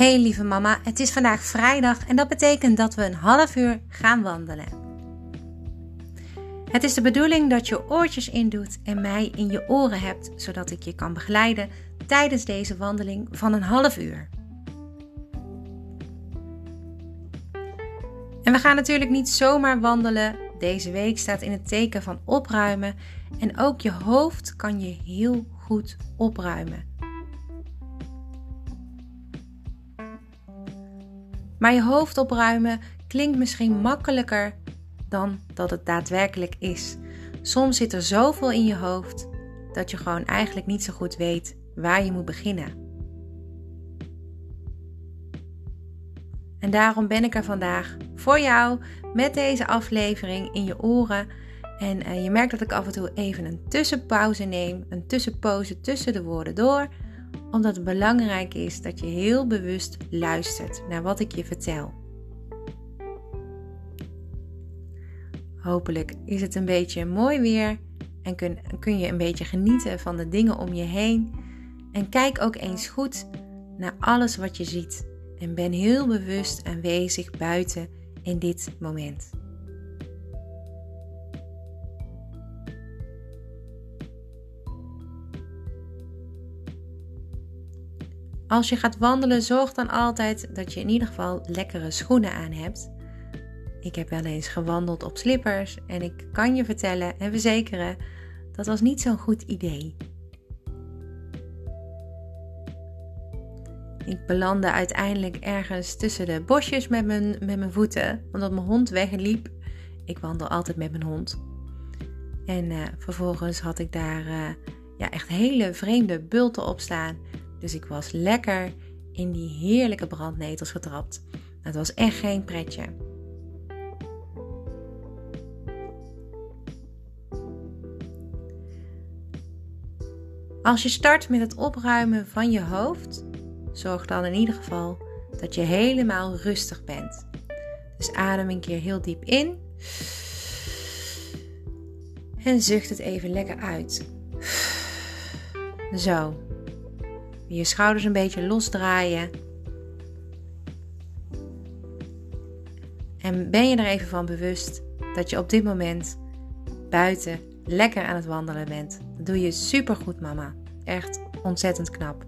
Hey lieve mama, het is vandaag vrijdag en dat betekent dat we een half uur gaan wandelen. Het is de bedoeling dat je oortjes indoet en mij in je oren hebt, zodat ik je kan begeleiden tijdens deze wandeling van een half uur. En we gaan natuurlijk niet zomaar wandelen. Deze week staat in het teken van opruimen en ook je hoofd kan je heel goed opruimen. Maar je hoofd opruimen klinkt misschien makkelijker dan dat het daadwerkelijk is. Soms zit er zoveel in je hoofd dat je gewoon eigenlijk niet zo goed weet waar je moet beginnen. En daarom ben ik er vandaag voor jou met deze aflevering in je oren. En uh, je merkt dat ik af en toe even een tussenpauze neem, een tussenpauze tussen de woorden door omdat het belangrijk is dat je heel bewust luistert naar wat ik je vertel. Hopelijk is het een beetje mooi weer en kun, kun je een beetje genieten van de dingen om je heen. En kijk ook eens goed naar alles wat je ziet. En ben heel bewust aanwezig buiten in dit moment. Als je gaat wandelen, zorg dan altijd dat je in ieder geval lekkere schoenen aan hebt. Ik heb wel eens gewandeld op slippers en ik kan je vertellen en verzekeren dat was niet zo'n goed idee. Ik belandde uiteindelijk ergens tussen de bosjes met mijn, met mijn voeten, omdat mijn hond wegliep. Ik wandel altijd met mijn hond. En uh, vervolgens had ik daar uh, ja, echt hele vreemde bulten op staan. Dus ik was lekker in die heerlijke brandnetels getrapt. Het was echt geen pretje. Als je start met het opruimen van je hoofd, zorg dan in ieder geval dat je helemaal rustig bent. Dus adem een keer heel diep in. En zucht het even lekker uit. Zo je schouders een beetje losdraaien. En ben je er even van bewust dat je op dit moment buiten lekker aan het wandelen bent. Dat doe je super goed, mama. Echt ontzettend knap.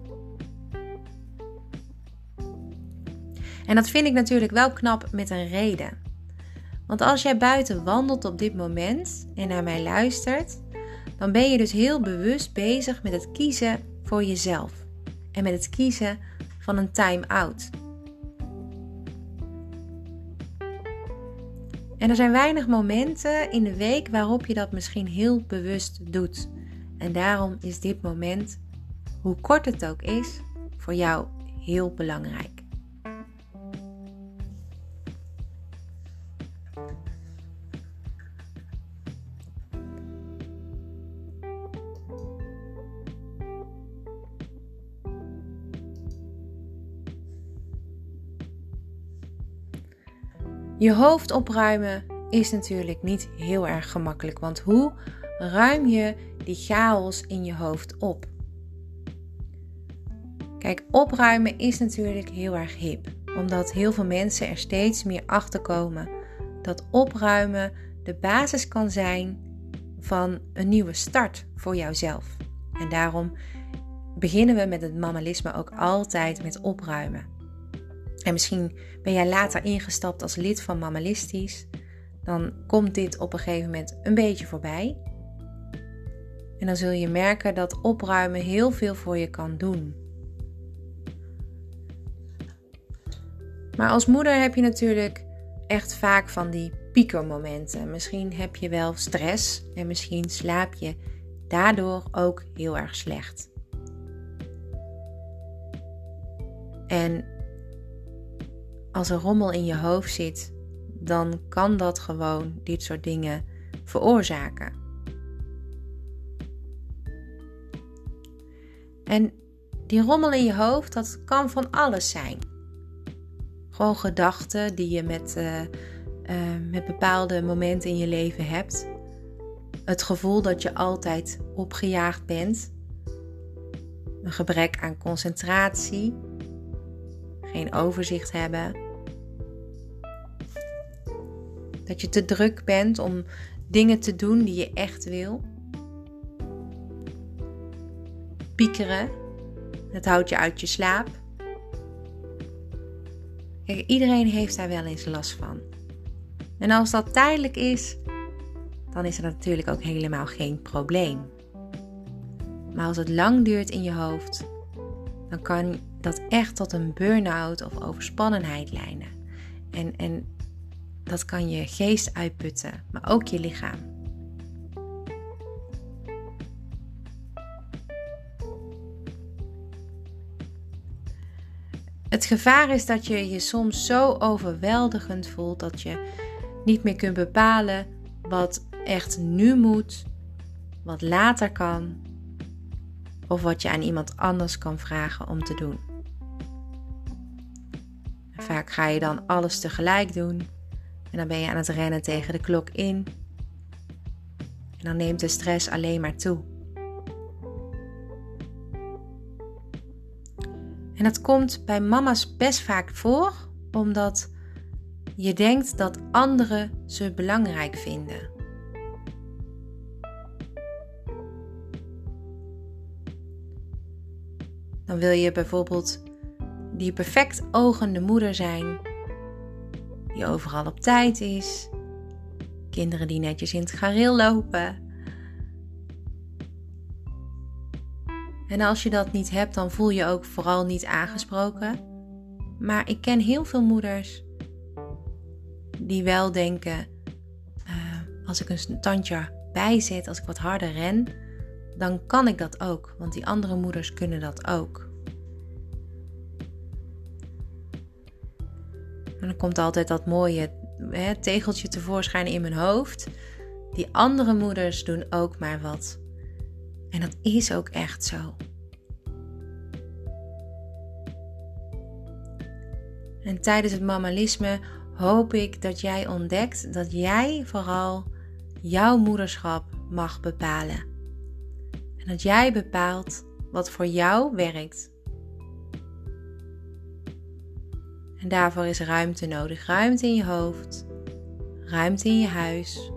En dat vind ik natuurlijk wel knap met een reden. Want als jij buiten wandelt op dit moment en naar mij luistert, dan ben je dus heel bewust bezig met het kiezen voor jezelf en met het kiezen van een time-out. En er zijn weinig momenten in de week waarop je dat misschien heel bewust doet. En daarom is dit moment, hoe kort het ook is, voor jou heel belangrijk. Je hoofd opruimen is natuurlijk niet heel erg gemakkelijk, want hoe ruim je die chaos in je hoofd op? Kijk, opruimen is natuurlijk heel erg hip, omdat heel veel mensen er steeds meer achter komen dat opruimen de basis kan zijn van een nieuwe start voor jouzelf. En daarom beginnen we met het mammalisme ook altijd met opruimen. En misschien ben jij later ingestapt als lid van Mammalistisch. Dan komt dit op een gegeven moment een beetje voorbij. En dan zul je merken dat opruimen heel veel voor je kan doen. Maar als moeder heb je natuurlijk echt vaak van die piekermomenten. Misschien heb je wel stress en misschien slaap je daardoor ook heel erg slecht. En als er rommel in je hoofd zit, dan kan dat gewoon dit soort dingen veroorzaken. En die rommel in je hoofd, dat kan van alles zijn. Gewoon gedachten die je met, uh, uh, met bepaalde momenten in je leven hebt. Het gevoel dat je altijd opgejaagd bent. Een gebrek aan concentratie geen overzicht hebben. Dat je te druk bent om dingen te doen die je echt wil. Piekeren, dat houdt je uit je slaap. Kijk, iedereen heeft daar wel eens last van. En als dat tijdelijk is, dan is er natuurlijk ook helemaal geen probleem. Maar als het lang duurt in je hoofd, dan kan dat echt tot een burn-out of overspannenheid leiden. En, en dat kan je geest uitputten, maar ook je lichaam. Het gevaar is dat je je soms zo overweldigend voelt dat je niet meer kunt bepalen wat echt nu moet, wat later kan of wat je aan iemand anders kan vragen om te doen. vaak ga je dan alles tegelijk doen en dan ben je aan het rennen tegen de klok in. En dan neemt de stress alleen maar toe. En dat komt bij mama's best vaak voor omdat je denkt dat anderen ze belangrijk vinden. Dan wil je bijvoorbeeld die perfect ogende moeder zijn, die overal op tijd is, kinderen die netjes in het gareel lopen. En als je dat niet hebt, dan voel je ook vooral niet aangesproken. Maar ik ken heel veel moeders die wel denken: uh, als ik een tandje bijzet, als ik wat harder ren, dan kan ik dat ook, want die andere moeders kunnen dat ook. En dan komt altijd dat mooie hè, tegeltje tevoorschijn in mijn hoofd. Die andere moeders doen ook maar wat. En dat is ook echt zo. En tijdens het mammalisme hoop ik dat jij ontdekt dat jij vooral jouw moederschap mag bepalen. En dat jij bepaalt wat voor jou werkt. En daarvoor is ruimte nodig. Ruimte in je hoofd, ruimte in je huis,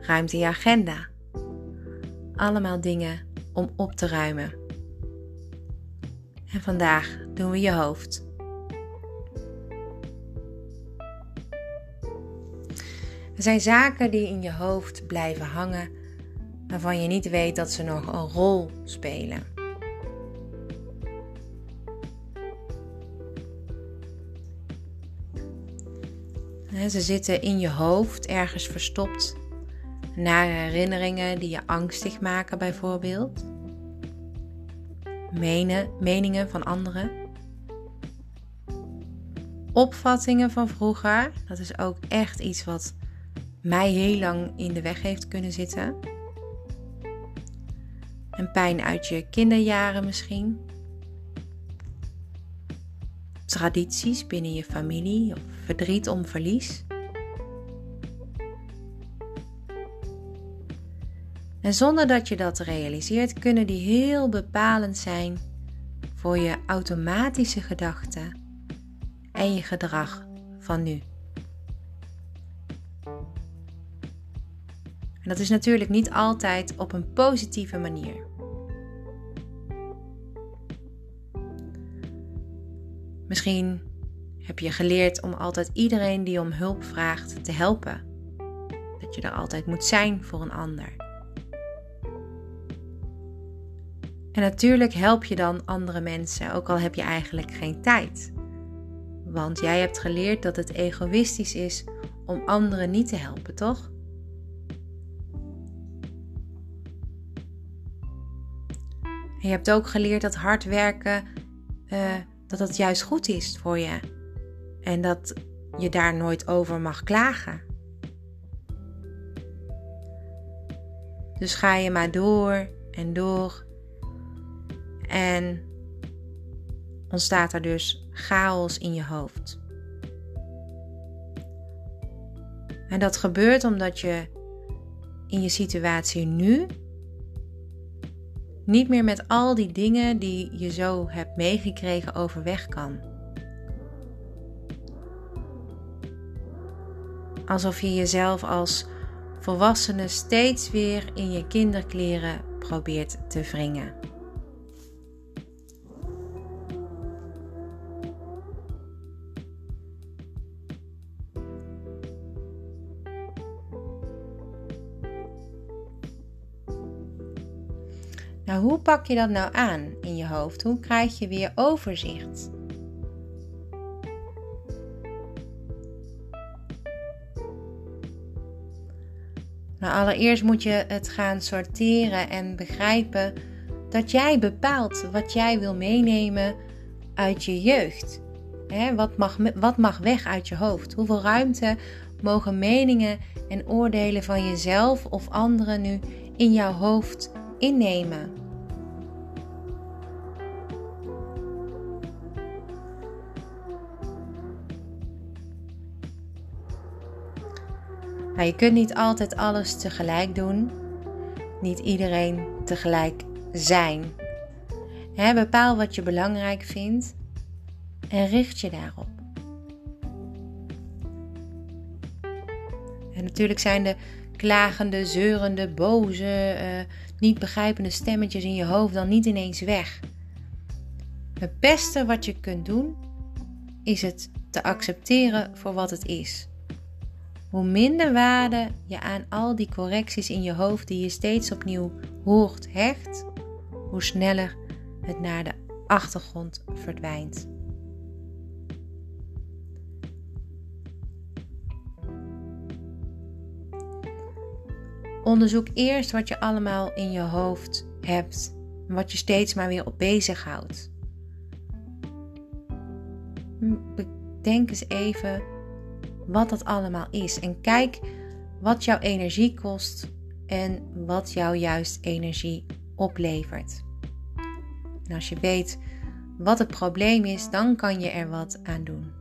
ruimte in je agenda. Allemaal dingen om op te ruimen. En vandaag doen we je hoofd. Er zijn zaken die in je hoofd blijven hangen waarvan je niet weet dat ze nog een rol spelen. Ze zitten in je hoofd, ergens verstopt. Nare herinneringen die je angstig maken, bijvoorbeeld. Menen, meningen van anderen. Opvattingen van vroeger. Dat is ook echt iets wat mij heel lang in de weg heeft kunnen zitten. En pijn uit je kinderjaren misschien. Tradities binnen je familie of verdriet om verlies. En zonder dat je dat realiseert, kunnen die heel bepalend zijn voor je automatische gedachten en je gedrag van nu. En dat is natuurlijk niet altijd op een positieve manier. Misschien heb je geleerd om altijd iedereen die om hulp vraagt te helpen. Dat je er altijd moet zijn voor een ander. En natuurlijk help je dan andere mensen, ook al heb je eigenlijk geen tijd. Want jij hebt geleerd dat het egoïstisch is om anderen niet te helpen, toch? En je hebt ook geleerd dat hard werken, uh, dat dat juist goed is voor je. En dat je daar nooit over mag klagen. Dus ga je maar door en door. En ontstaat er dus chaos in je hoofd. En dat gebeurt omdat je in je situatie nu niet meer met al die dingen die je zo hebt meegekregen overweg kan. Alsof je jezelf als volwassene steeds weer in je kinderkleren probeert te wringen. Nou, hoe pak je dat nou aan in je hoofd? Hoe krijg je weer overzicht? Nou, allereerst moet je het gaan sorteren en begrijpen dat jij bepaalt wat jij wil meenemen uit je jeugd. wat, mag, wat mag weg uit je hoofd? Hoeveel ruimte mogen meningen en oordelen van jezelf of anderen nu in jouw hoofd innemen? Je kunt niet altijd alles tegelijk doen. Niet iedereen tegelijk zijn. bepaal wat je belangrijk vindt en richt je daarop. En natuurlijk zijn de klagende, zeurende, boze, uh, niet begrijpende stemmetjes in je hoofd dan niet ineens weg. Het beste wat je kunt doen is het te accepteren voor wat het is. Hoe minder waarde je aan al die correcties in je hoofd die je steeds opnieuw hoort hecht, hoe sneller het naar de achtergrond verdwijnt. Onderzoek eerst wat je allemaal in je hoofd hebt en wat je steeds maar weer op bezighoudt. Denk eens even wat dat allemaal is. En kijk wat jouw energie kost en wat jou juist energie oplevert. En als je weet wat het probleem is, dan kan je er wat aan doen.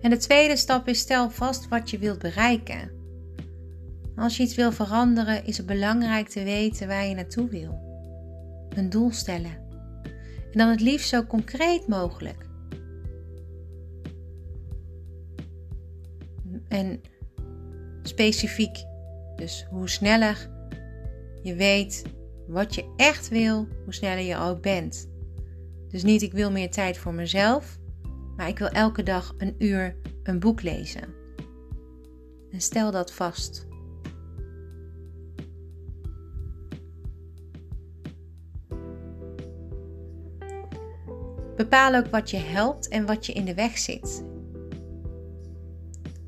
En de tweede stap is stel vast wat je wilt bereiken. Als je iets wil veranderen, is het belangrijk te weten waar je naartoe wil een doel stellen. En dan het liefst zo concreet mogelijk. En specifiek. Dus hoe sneller je weet wat je echt wil, hoe sneller je ook bent. Dus niet ik wil meer tijd voor mezelf, maar ik wil elke dag een uur een boek lezen. En stel dat vast. Bepaal ook wat je helpt en wat je in de weg zit.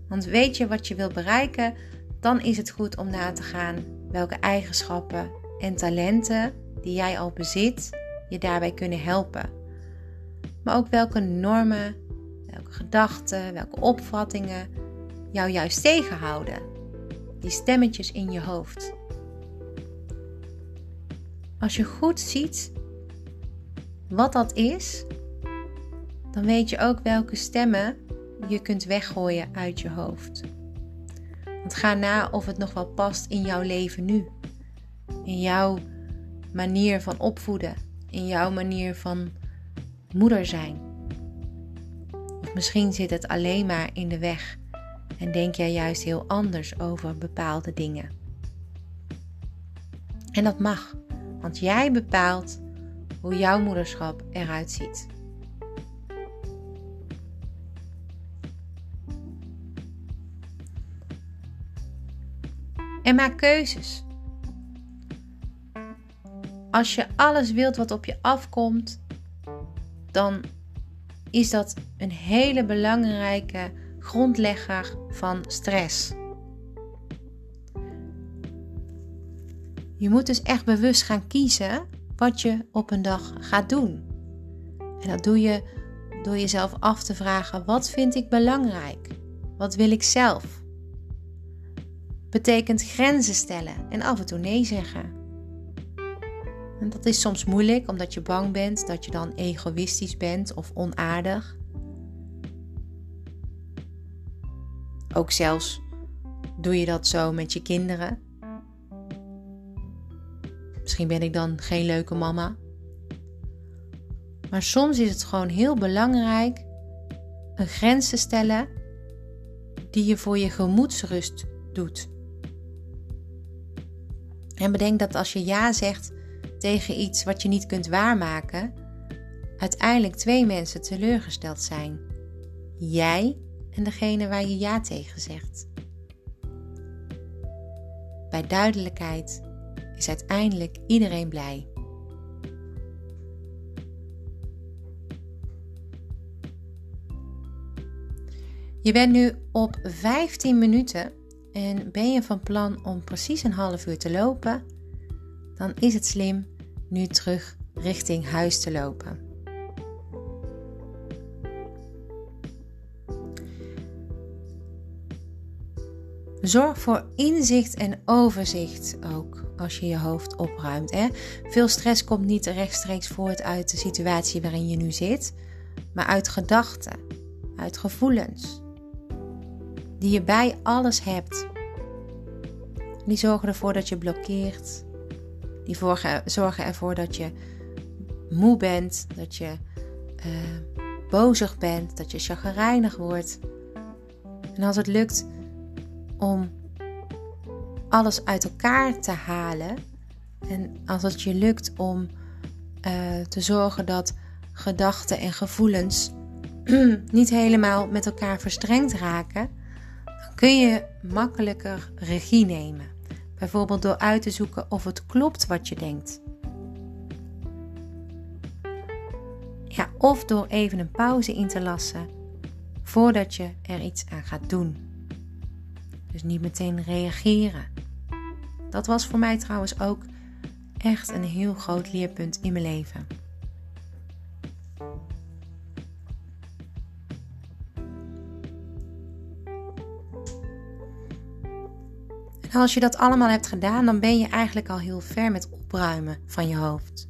Want weet je wat je wilt bereiken, dan is het goed om na te gaan welke eigenschappen en talenten die jij al bezit je daarbij kunnen helpen. Maar ook welke normen, welke gedachten, welke opvattingen jou juist tegenhouden. Die stemmetjes in je hoofd. Als je goed ziet wat dat is, dan weet je ook welke stemmen je kunt weggooien uit je hoofd. Want ga na of het nog wel past in jouw leven nu. In jouw manier van opvoeden. In jouw manier van moeder zijn. Of misschien zit het alleen maar in de weg en denk jij juist heel anders over bepaalde dingen. En dat mag, want jij bepaalt hoe jouw moederschap eruit ziet. En maak keuzes. Als je alles wilt wat op je afkomt, dan is dat een hele belangrijke grondlegger van stress. Je moet dus echt bewust gaan kiezen wat je op een dag gaat doen. En dat doe je door jezelf af te vragen: wat vind ik belangrijk? Wat wil ik zelf? Betekent grenzen stellen en af en toe nee zeggen. En dat is soms moeilijk omdat je bang bent dat je dan egoïstisch bent of onaardig. Ook zelfs doe je dat zo met je kinderen. Misschien ben ik dan geen leuke mama. Maar soms is het gewoon heel belangrijk een grens te stellen die je voor je gemoedsrust doet. En bedenk dat als je ja zegt tegen iets wat je niet kunt waarmaken, uiteindelijk twee mensen teleurgesteld zijn. Jij en degene waar je ja tegen zegt. Bij duidelijkheid is uiteindelijk iedereen blij. Je bent nu op 15 minuten en ben je van plan om precies een half uur te lopen, dan is het slim nu terug richting huis te lopen. Zorg voor inzicht en overzicht ook als je je hoofd opruimt. Hè? Veel stress komt niet rechtstreeks voort uit de situatie waarin je nu zit, maar uit gedachten, uit gevoelens die je bij alles hebt. Die zorgen ervoor dat je blokkeert. Die zorgen ervoor dat je moe bent, dat je uh, bozig bent, dat je chagrijnig wordt. En als het lukt om alles uit elkaar te halen en als het je lukt om uh, te zorgen dat gedachten en gevoelens niet helemaal met elkaar verstrengd raken, kun je makkelijker regie nemen. Bijvoorbeeld door uit te zoeken of het klopt wat je denkt. Ja, of door even een pauze in te lassen voordat je er iets aan gaat doen. Dus niet meteen reageren. Dat was voor mij trouwens ook echt een heel groot leerpunt in mijn leven. Als je dat allemaal hebt gedaan, dan ben je eigenlijk al heel ver met opruimen van je hoofd.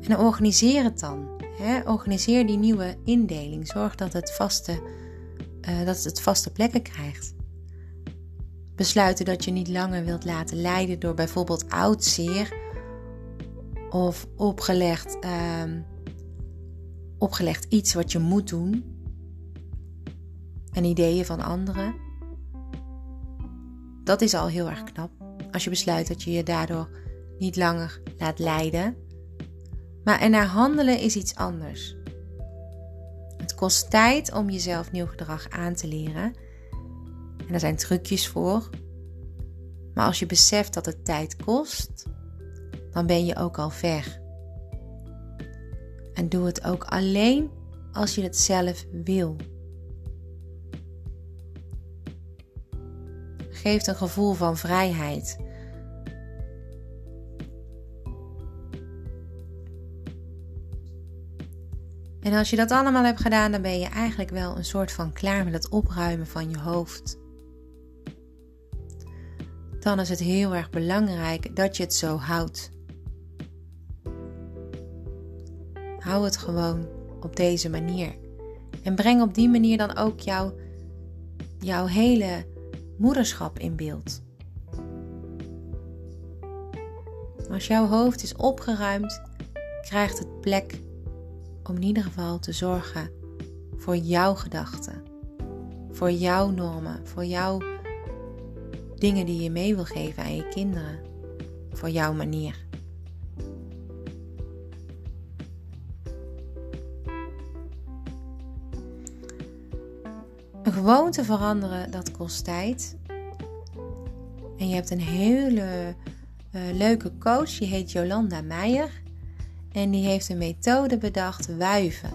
En organiseer het dan. Hè? Organiseer die nieuwe indeling. Zorg dat het, vaste, uh, dat het vaste plekken krijgt. Besluiten dat je niet langer wilt laten leiden door bijvoorbeeld oud zeer of opgelegd, uh, opgelegd iets wat je moet doen en ideeën van anderen. Dat is al heel erg knap. Als je besluit dat je je daardoor niet langer laat leiden. Maar ernaar handelen is iets anders. Het kost tijd om jezelf nieuw gedrag aan te leren. En er zijn trucjes voor. Maar als je beseft dat het tijd kost, dan ben je ook al ver. En doe het ook alleen als je het zelf wil. Geeft een gevoel van vrijheid. En als je dat allemaal hebt gedaan, dan ben je eigenlijk wel een soort van klaar met het opruimen van je hoofd. Dan is het heel erg belangrijk dat je het zo houdt. Hou het gewoon op deze manier. En breng op die manier dan ook jouw, jouw hele moederschap in beeld. Als jouw hoofd is opgeruimd, krijgt het plek om in ieder geval te zorgen voor jouw gedachten, voor jouw normen, voor jouw dingen die je mee wil geven aan je kinderen, voor jouw manier. Gewoonte veranderen, dat kost tijd. En je hebt een hele uh, leuke coach, die heet Jolanda Meijer. En die heeft een methode bedacht, wuiven.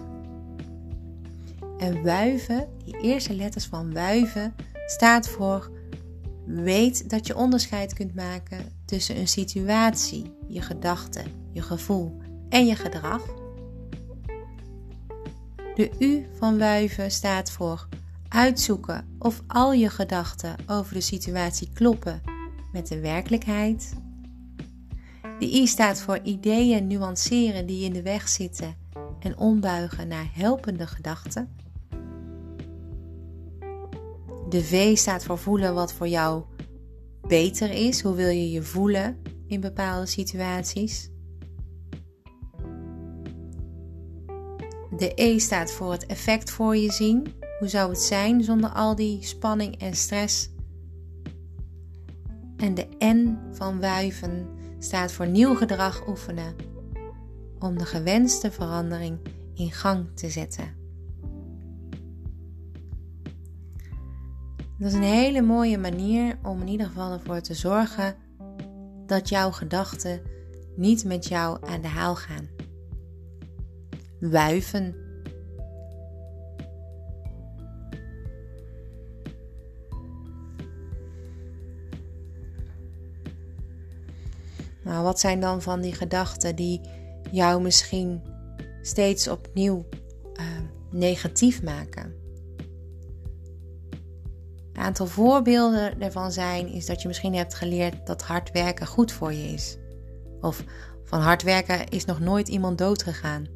En wuiven, die eerste letters van wuiven, staat voor weet dat je onderscheid kunt maken tussen een situatie, je gedachten, je gevoel en je gedrag. De U van wuiven staat voor uitzoeken of al je gedachten over de situatie kloppen met de werkelijkheid. De I staat voor ideeën nuanceren die in de weg zitten en ombuigen naar helpende gedachten. De V staat voor voelen wat voor jou beter is. Hoe wil je je voelen in bepaalde situaties? De E staat voor het effect voor je zien. Hoe zou het zijn zonder al die spanning en stress? En de N van wuiven staat voor nieuw gedrag oefenen. Om de gewenste verandering in gang te zetten. Dat is een hele mooie manier om in ieder geval ervoor te zorgen dat jouw gedachten niet met jou aan de haal gaan. Wuiven. Nou, wat zijn dan van die gedachten die jou misschien steeds opnieuw uh, negatief maken? Een aantal voorbeelden daarvan zijn is dat je misschien hebt geleerd dat hard werken goed voor je is. Of van hard werken is nog nooit iemand dood gegaan.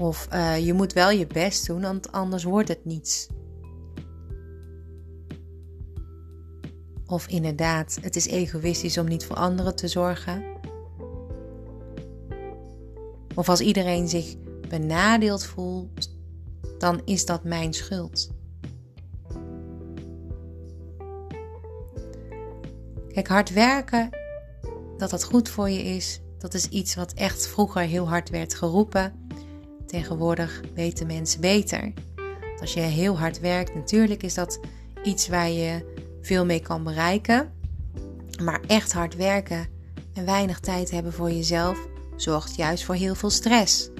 Of uh, je moet wel je best doen, want anders wordt het niets. Of inderdaad, het is egoïstisch om niet voor anderen te zorgen. Of als iedereen zich benadeeld voelt, dan is dat mijn schuld. Kijk, hard werken, dat dat goed voor je is, dat is iets wat echt vroeger heel hard werd geroepen. Tegenwoordig weten mensen beter. Als je heel hard werkt, natuurlijk is dat iets waar je veel mee kan bereiken. Maar echt hard werken en weinig tijd hebben voor jezelf zorgt juist voor heel veel stress.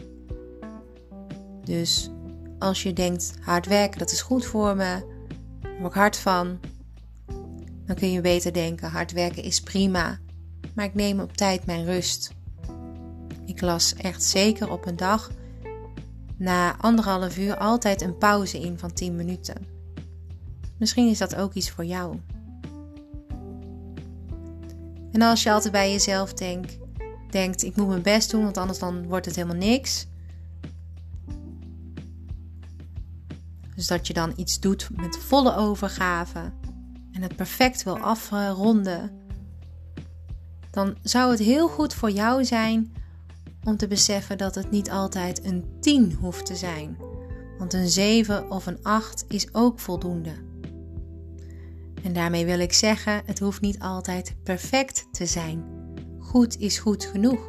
Dus als je denkt, hard werken, dat is goed voor me, daar word ik hard van, dan kun je beter denken, hard werken is prima, maar ik neem op tijd mijn rust. Ik las echt zeker op een dag na anderhalf uur altijd een pauze in van 10 minuten. Misschien is dat ook iets voor jou. En als je altijd bij jezelf denkt, denkt ik moet mijn best doen, want anders dan wordt het helemaal niks. Dus dat je dan iets doet met volle overgave en het perfect wil afronden. Dan zou het heel goed voor jou zijn om te beseffen dat het niet altijd een 10 hoeft te zijn. Want een 7 of een 8 is ook voldoende. En daarmee wil ik zeggen, het hoeft niet altijd perfect te zijn. Goed is goed genoeg.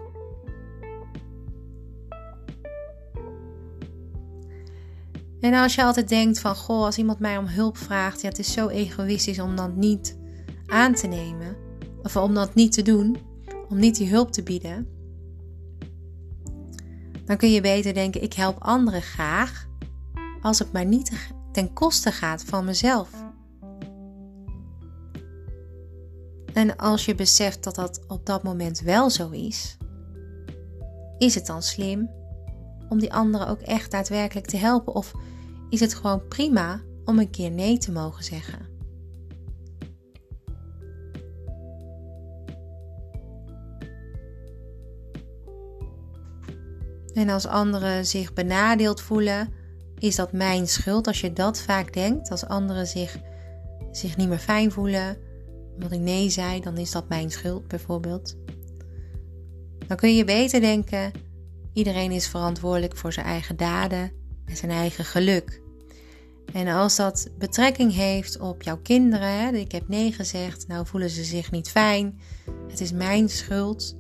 En als je altijd denkt van, goh, als iemand mij om hulp vraagt, ja, het is zo egoïstisch om dat niet aan te nemen, of om dat niet te doen, om niet die hulp te bieden, dan kun je beter denken, ik help anderen graag, als het maar niet ten koste gaat van mezelf. En als je beseft dat dat op dat moment wel zo is, is het dan slim om die anderen ook echt daadwerkelijk te helpen? Of is het gewoon prima om een keer nee te mogen zeggen? En als anderen zich benadeeld voelen, is dat mijn schuld. Als je dat vaak denkt, als anderen zich, zich niet meer fijn voelen, omdat ik nee zei, dan is dat mijn schuld bijvoorbeeld. Dan kun je beter denken: iedereen is verantwoordelijk voor zijn eigen daden en zijn eigen geluk. En als dat betrekking heeft op jouw kinderen, hè, ik heb nee gezegd, nou voelen ze zich niet fijn, het is mijn schuld.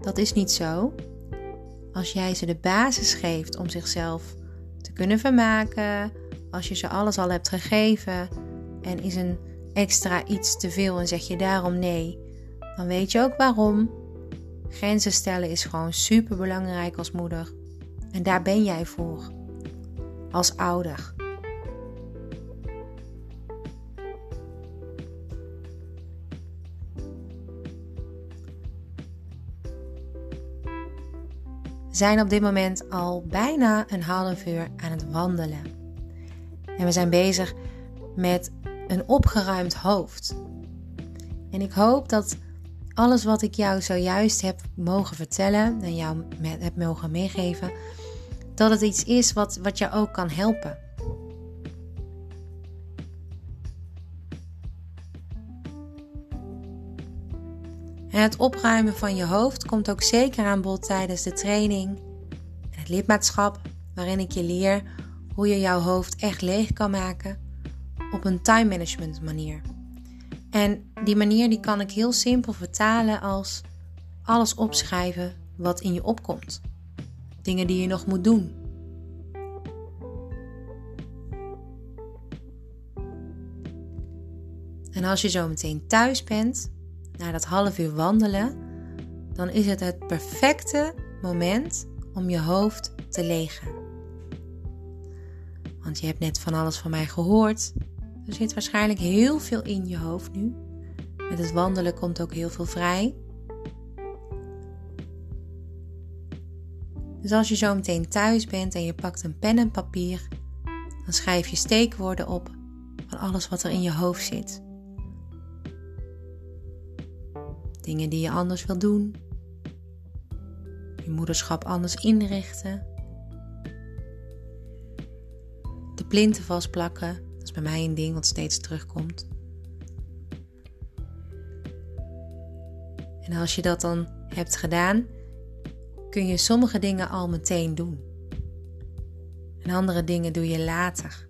Dat is niet zo. Als jij ze de basis geeft om zichzelf te kunnen vermaken, als je ze alles al hebt gegeven en is een extra iets te veel en zeg je daarom nee, dan weet je ook waarom. Grenzen stellen is gewoon super belangrijk als moeder. En daar ben jij voor. Als ouder. We zijn op dit moment al bijna een half uur aan het wandelen. En we zijn bezig met een opgeruimd hoofd. En ik hoop dat alles wat ik jou zojuist heb mogen vertellen en jou heb mogen meegeven, dat het iets is wat, wat jou ook kan helpen. En het opruimen van je hoofd komt ook zeker aan bod tijdens de training en het lidmaatschap, waarin ik je leer hoe je jouw hoofd echt leeg kan maken op een time management manier. En die manier die kan ik heel simpel vertalen als alles opschrijven wat in je opkomt. Dingen die je nog moet doen. En als je zo meteen thuis bent, na dat half uur wandelen, dan is het het perfecte moment om je hoofd te legen. Want je hebt net van alles van mij gehoord. Er zit waarschijnlijk heel veel in je hoofd nu. Met het wandelen komt ook heel veel vrij. Dus als je zo meteen thuis bent en je pakt een pen en papier, dan schrijf je steekwoorden op van alles wat er in je hoofd zit. Dingen die je anders wil doen. Je moederschap anders inrichten. De plinten vastplakken. Is bij mij een ding wat steeds terugkomt. En als je dat dan hebt gedaan, kun je sommige dingen al meteen doen. En andere dingen doe je later.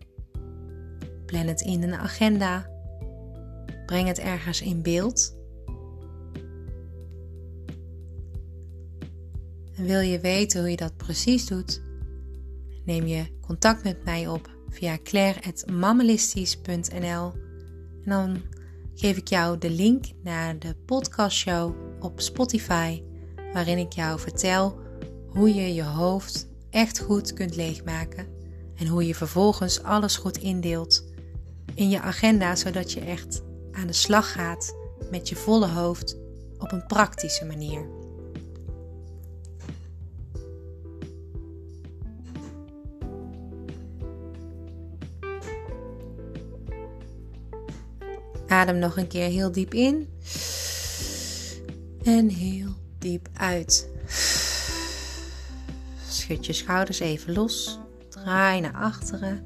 Plan het in een agenda. Breng het ergens in beeld. En wil je weten hoe je dat precies doet? Neem je contact met mij op via claire.mammalistisch.nl en dan geef ik jou de link naar de podcastshow op Spotify, waarin ik jou vertel hoe je je hoofd echt goed kunt leegmaken en hoe je vervolgens alles goed indeelt in je agenda, zodat je echt aan de slag gaat met je volle hoofd op een praktische manier. Adem nog een keer heel diep in. En heel diep uit. Schud je schouders even los. Draai naar achteren.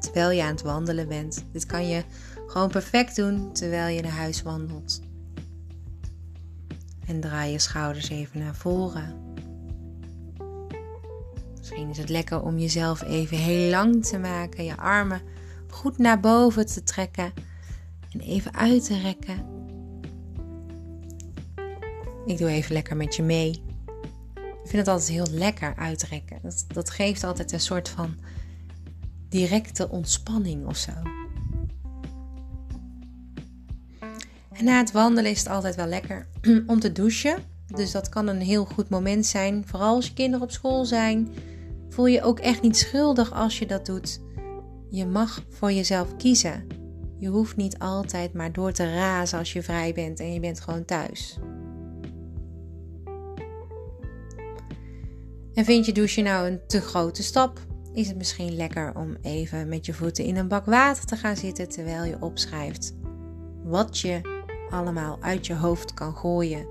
Terwijl je aan het wandelen bent. Dit kan je gewoon perfect doen terwijl je naar huis wandelt. En draai je schouders even naar voren. Misschien is het lekker om jezelf even heel lang te maken. Je armen goed naar boven te trekken en even uit te rekken. Ik doe even lekker met je mee. Ik vind het altijd heel lekker uitrekken. Dat, dat geeft altijd een soort van directe ontspanning of zo. En na het wandelen is het altijd wel lekker om te douchen. Dus dat kan een heel goed moment zijn. Vooral als je kinderen op school zijn. Voel je ook echt niet schuldig als je dat doet. Je mag voor jezelf kiezen. Je hoeft niet altijd maar door te razen als je vrij bent en je bent gewoon thuis. En vind je douchen nou een te grote stap? Is het misschien lekker om even met je voeten in een bak water te gaan zitten terwijl je opschrijft wat je allemaal uit je hoofd kan gooien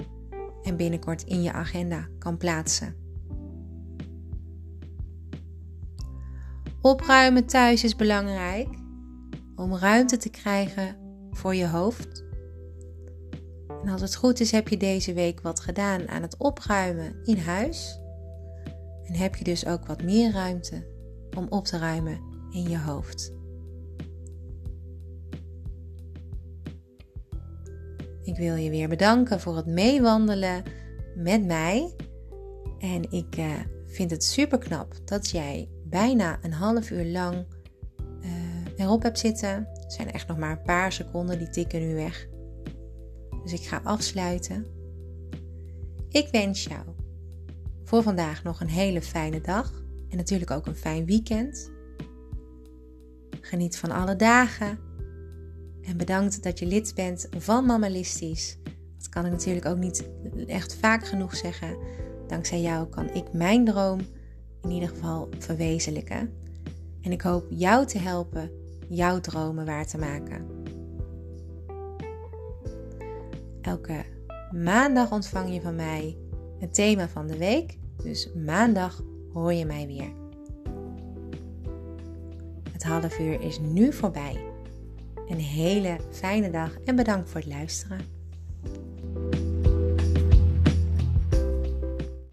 en binnenkort in je agenda kan plaatsen. Opruimen thuis is belangrijk om ruimte te krijgen voor je hoofd. En als het goed is, heb je deze week wat gedaan aan het opruimen in huis. En heb je dus ook wat meer ruimte om op te ruimen in je hoofd. Ik wil je weer bedanken voor het meewandelen met mij. En ik uh, vind het super knap dat jij bijna een half uur lang uh, erop hebt zitten. Er zijn echt nog maar een paar seconden, die tikken nu weg. Dus ik ga afsluiten. Ik wens jou voor vandaag nog een hele fijne dag en natuurlijk ook een fijn weekend. Geniet van alle dagen en bedankt dat je lid bent van Mammalistisch. Dat kan ik natuurlijk ook niet echt vaak genoeg zeggen. Dankzij jou kan ik mijn droom in ieder geval verwezenlijken. En ik hoop jou te helpen jouw dromen waar te maken. Elke maandag ontvang je van mij het thema van de week. Dus maandag hoor je mij weer. Het half uur is nu voorbij. Een hele fijne dag en bedankt voor het luisteren.